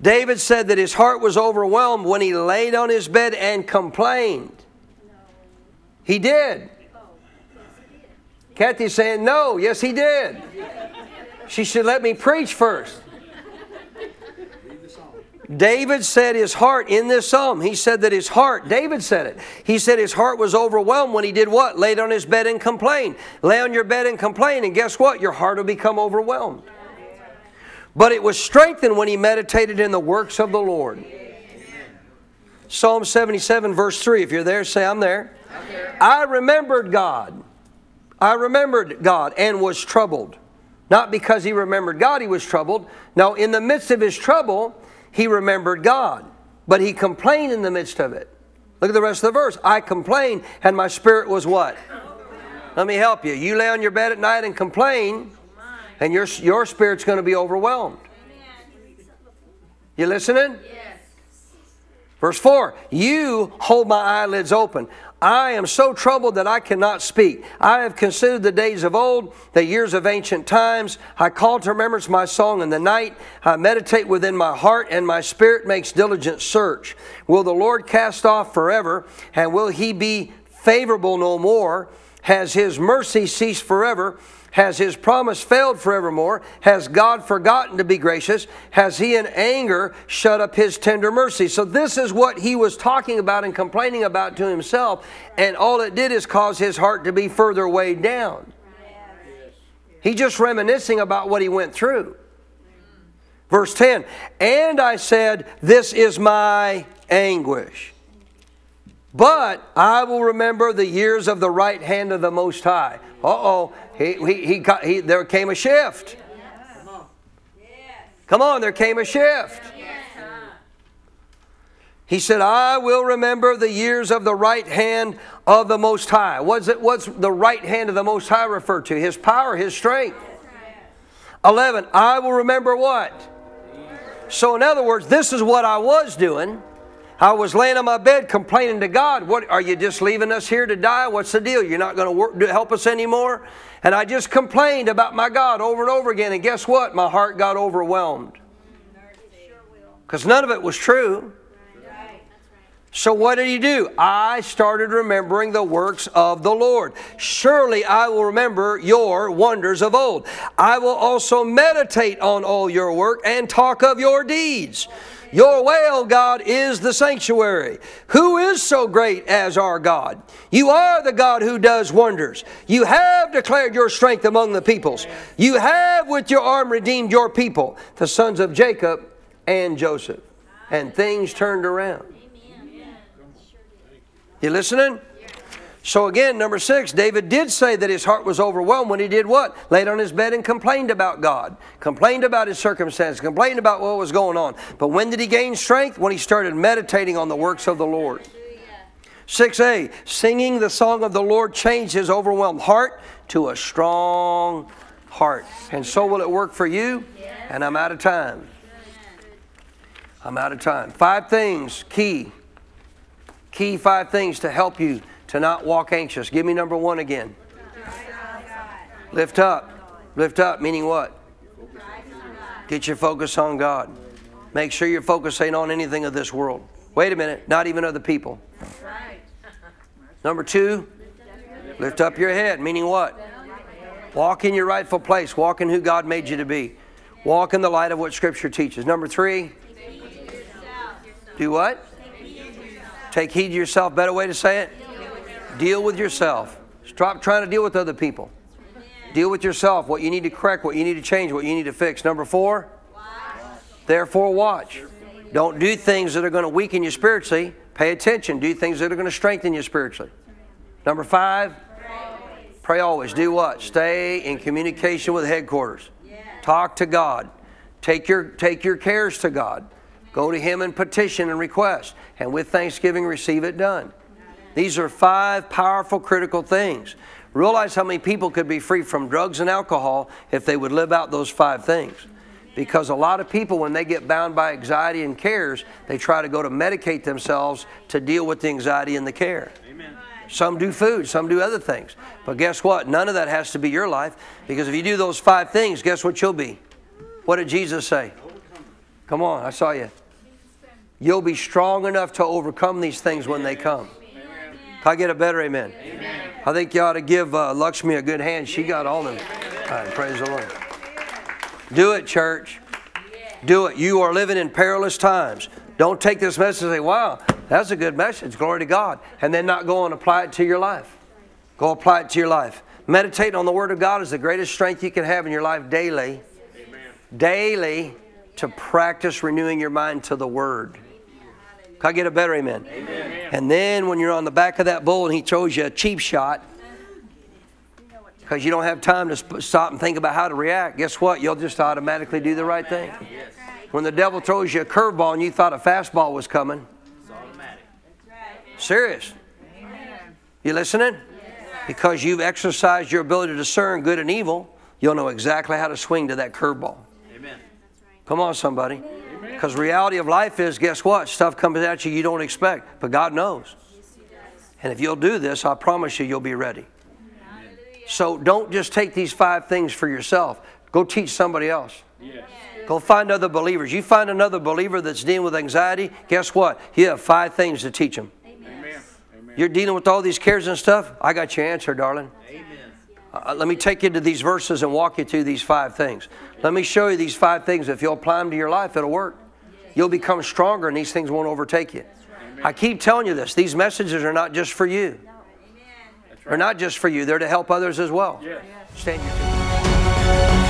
David said that his heart was overwhelmed when he laid on his bed and complained. He did. Kathy's saying, no, yes, he did. She should let me preach first. David said his heart in this psalm, he said that his heart, David said it. He said his heart was overwhelmed when he did what? Laid on his bed and complained. Lay on your bed and complain, and guess what? Your heart will become overwhelmed. But it was strengthened when he meditated in the works of the Lord. Psalm 77, verse 3. If you're there, say, I'm there. I remembered God. I remembered God and was troubled. Not because he remembered God, he was troubled. Now, in the midst of his trouble, he remembered God, but he complained in the midst of it. Look at the rest of the verse. I complained, and my spirit was what? Let me help you. You lay on your bed at night and complain, and your, your spirit's going to be overwhelmed. You listening? Yes. Verse 4 You hold my eyelids open. I am so troubled that I cannot speak. I have considered the days of old, the years of ancient times. I call to remembrance my song in the night. I meditate within my heart, and my spirit makes diligent search. Will the Lord cast off forever, and will he be favorable no more? Has his mercy ceased forever? Has his promise failed forevermore? Has God forgotten to be gracious? Has he in anger shut up his tender mercy? So, this is what he was talking about and complaining about to himself, and all it did is cause his heart to be further weighed down. He just reminiscing about what he went through. Verse 10 And I said, This is my anguish. But I will remember the years of the right hand of the Most High. Uh oh, he, he, he, he, there came a shift. Come on, there came a shift. He said, I will remember the years of the right hand of the Most High. What's, it, what's the right hand of the Most High referred to? His power, His strength. 11, I will remember what? So, in other words, this is what I was doing. I was laying on my bed complaining to God, "What are you just leaving us here to die? What's the deal? You're not going to help us anymore?" And I just complained about my God over and over again, and guess what? My heart got overwhelmed. Cuz none of it was true. So what did he do? I started remembering the works of the Lord. Surely I will remember your wonders of old. I will also meditate on all your work and talk of your deeds. Your way, O God, is the sanctuary. Who is so great as our God? You are the God who does wonders. You have declared your strength among the peoples. You have with your arm redeemed your people, the sons of Jacob and Joseph. And things turned around. You listening? So again, number six, David did say that his heart was overwhelmed when he did what? Laid on his bed and complained about God, complained about his circumstances, complained about what was going on. But when did he gain strength? When he started meditating on the works of the Lord. 6a, singing the song of the Lord changed his overwhelmed heart to a strong heart. And so will it work for you. And I'm out of time. I'm out of time. Five things, key. Key five things to help you to not walk anxious. Give me number one again. Lift up. Lift up, meaning what? Get your focus on God. Make sure your focus ain't on anything of this world. Wait a minute, not even other people. Number two, lift up your head, meaning what? Walk in your rightful place. Walk in who God made you to be. Walk in the light of what Scripture teaches. Number three, do what? Take heed to yourself. Better way to say it? Deal with yourself. Stop trying to deal with other people. Deal with yourself. What you need to correct, what you need to change, what you need to fix. Number four, therefore watch. Don't do things that are going to weaken you spiritually. Pay attention. Do things that are going to strengthen you spiritually. Number five, pray always. Do what? Stay in communication with headquarters. Talk to God. Take your, take your cares to God. Go to Him and petition and request. And with thanksgiving, receive it done. These are five powerful, critical things. Realize how many people could be free from drugs and alcohol if they would live out those five things. Because a lot of people, when they get bound by anxiety and cares, they try to go to medicate themselves to deal with the anxiety and the care. Amen. Some do food, some do other things. But guess what? None of that has to be your life. Because if you do those five things, guess what you'll be? What did Jesus say? Come on, I saw you. You'll be strong enough to overcome these things when they come. Can I get a better amen? amen. I think you ought to give uh, Lakshmi a good hand. She got all them. All right, praise the Lord. Do it, church. Do it. You are living in perilous times. Don't take this message and say, wow, that's a good message. Glory to God. And then not go and apply it to your life. Go apply it to your life. Meditate on the Word of God is the greatest strength you can have in your life daily. Amen. Daily to practice renewing your mind to the Word. Can I get a better amen? amen? And then when you're on the back of that bull and he throws you a cheap shot, because you don't have time to stop and think about how to react, guess what? You'll just automatically do the right thing. When the devil throws you a curveball and you thought a fastball was coming, it's automatic. Serious. You listening? Because you've exercised your ability to discern good and evil, you'll know exactly how to swing to that curveball. Amen. Come on, somebody. Because reality of life is, guess what? Stuff comes at you you don't expect, but God knows. And if you'll do this, I promise you, you'll be ready. So don't just take these five things for yourself. Go teach somebody else. Yes. Go find other believers. You find another believer that's dealing with anxiety, guess what? You have five things to teach them. Amen. Amen. You're dealing with all these cares and stuff? I got your answer, darling. Amen. Uh, let me take you to these verses and walk you through these five things. Let me show you these five things. If you'll apply them to your life, it'll work. You'll become stronger and these things won't overtake you. I keep telling you this. These messages are not just for you. They're not just for you. They're to help others as well. Yes. Stand your